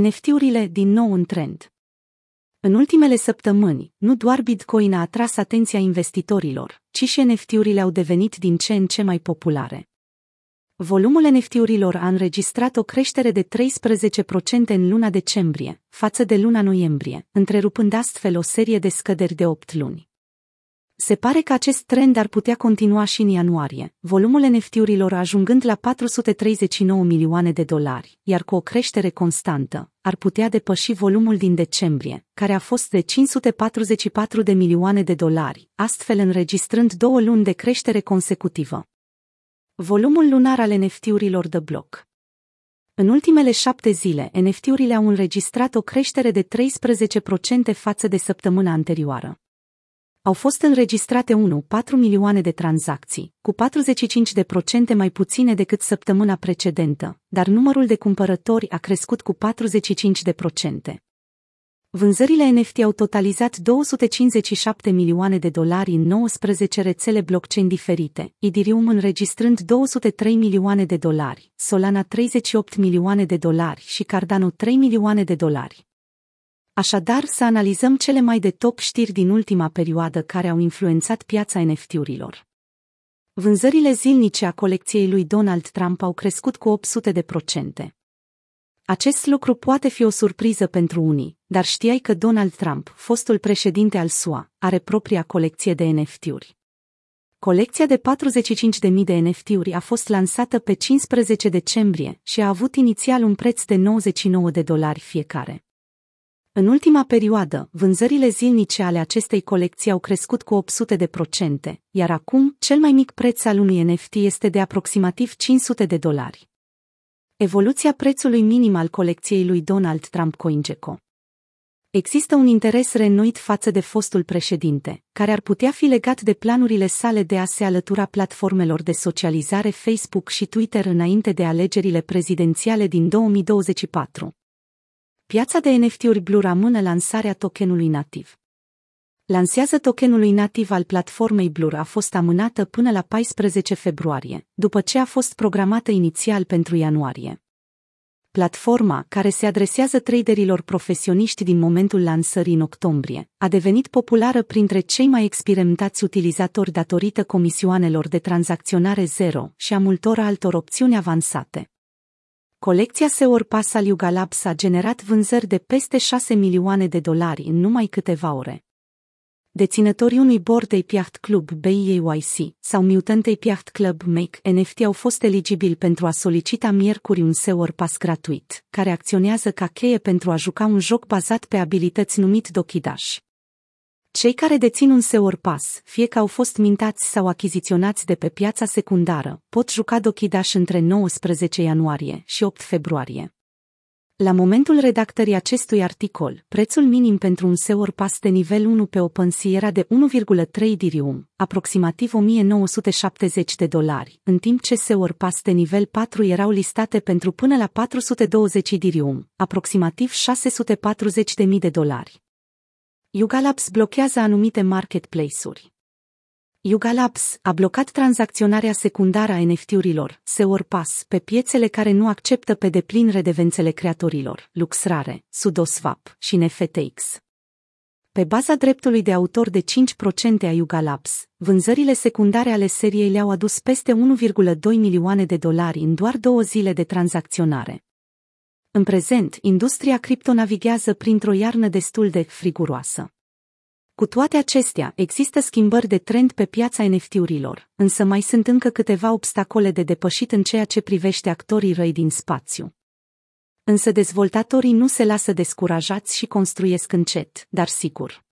NFT-urile din nou în trend. În ultimele săptămâni, nu doar Bitcoin a atras atenția investitorilor, ci și NFT-urile au devenit din ce în ce mai populare. Volumul NFT-urilor a înregistrat o creștere de 13% în luna decembrie, față de luna noiembrie, întrerupând astfel o serie de scăderi de 8 luni. Se pare că acest trend ar putea continua și în ianuarie, volumul NFT-urilor ajungând la 439 milioane de dolari, iar cu o creștere constantă, ar putea depăși volumul din decembrie, care a fost de 544 de milioane de dolari, astfel înregistrând două luni de creștere consecutivă. Volumul lunar al NFT-urilor de bloc în ultimele șapte zile, NFT-urile au înregistrat o creștere de 13% față de săptămâna anterioară. Au fost înregistrate 1,4 milioane de tranzacții, cu 45% mai puține decât săptămâna precedentă, dar numărul de cumpărători a crescut cu 45%. Vânzările NFT au totalizat 257 milioane de dolari în 19 rețele blockchain diferite, Ethereum înregistrând 203 milioane de dolari, Solana 38 milioane de dolari și Cardano 3 milioane de dolari. Așadar, să analizăm cele mai de top știri din ultima perioadă care au influențat piața NFT-urilor. Vânzările zilnice a colecției lui Donald Trump au crescut cu 800 de procente. Acest lucru poate fi o surpriză pentru unii, dar știai că Donald Trump, fostul președinte al SUA, are propria colecție de NFT-uri. Colecția de 45.000 de NFT-uri a fost lansată pe 15 decembrie și a avut inițial un preț de 99 de dolari fiecare. În ultima perioadă, vânzările zilnice ale acestei colecții au crescut cu 800 de procente, iar acum, cel mai mic preț al unui NFT este de aproximativ 500 de dolari. Evoluția prețului minim al colecției lui Donald Trump CoinGecko Există un interes reînnoit față de fostul președinte, care ar putea fi legat de planurile sale de a se alătura platformelor de socializare Facebook și Twitter înainte de alegerile prezidențiale din 2024 piața de NFT-uri Blue rămâne lansarea tokenului nativ. Lansează tokenului nativ al platformei Blur a fost amânată până la 14 februarie, după ce a fost programată inițial pentru ianuarie. Platforma, care se adresează traderilor profesioniști din momentul lansării în octombrie, a devenit populară printre cei mai experimentați utilizatori datorită comisioanelor de tranzacționare zero și a multor altor opțiuni avansate. Colecția Seor Pass al Yuga Labs a generat vânzări de peste 6 milioane de dolari în numai câteva ore. Deținătorii unui board Yacht Club BYC sau Mutant Yacht Club Make NFT au fost eligibili pentru a solicita miercuri un Seor Pass gratuit, care acționează ca cheie pentru a juca un joc bazat pe abilități numit Dokidash. Cei care dețin un Seor Pass, fie că au fost mintați sau achiziționați de pe piața secundară, pot juca Dokidash între 19 ianuarie și 8 februarie. La momentul redactării acestui articol, prețul minim pentru un Seor Pass de nivel 1 pe OpenSea era de 1,3 dirium, aproximativ 1970 de dolari, în timp ce Seor Pass de nivel 4 erau listate pentru până la 420 dirium, aproximativ 640.000 de dolari. Yuga Labs blochează anumite marketplace-uri. Yuga Labs a blocat tranzacționarea secundară a NFT-urilor, Pass, pe piețele care nu acceptă pe deplin redevențele creatorilor, LuxRare, Sudoswap și NFTX. Pe baza dreptului de autor de 5% a Yuga Labs, vânzările secundare ale seriei le-au adus peste 1,2 milioane de dolari în doar două zile de tranzacționare. În prezent, industria cripto navighează printr-o iarnă destul de friguroasă. Cu toate acestea, există schimbări de trend pe piața NFT-urilor, însă mai sunt încă câteva obstacole de depășit în ceea ce privește actorii răi din spațiu. Însă dezvoltatorii nu se lasă descurajați și construiesc încet, dar sigur.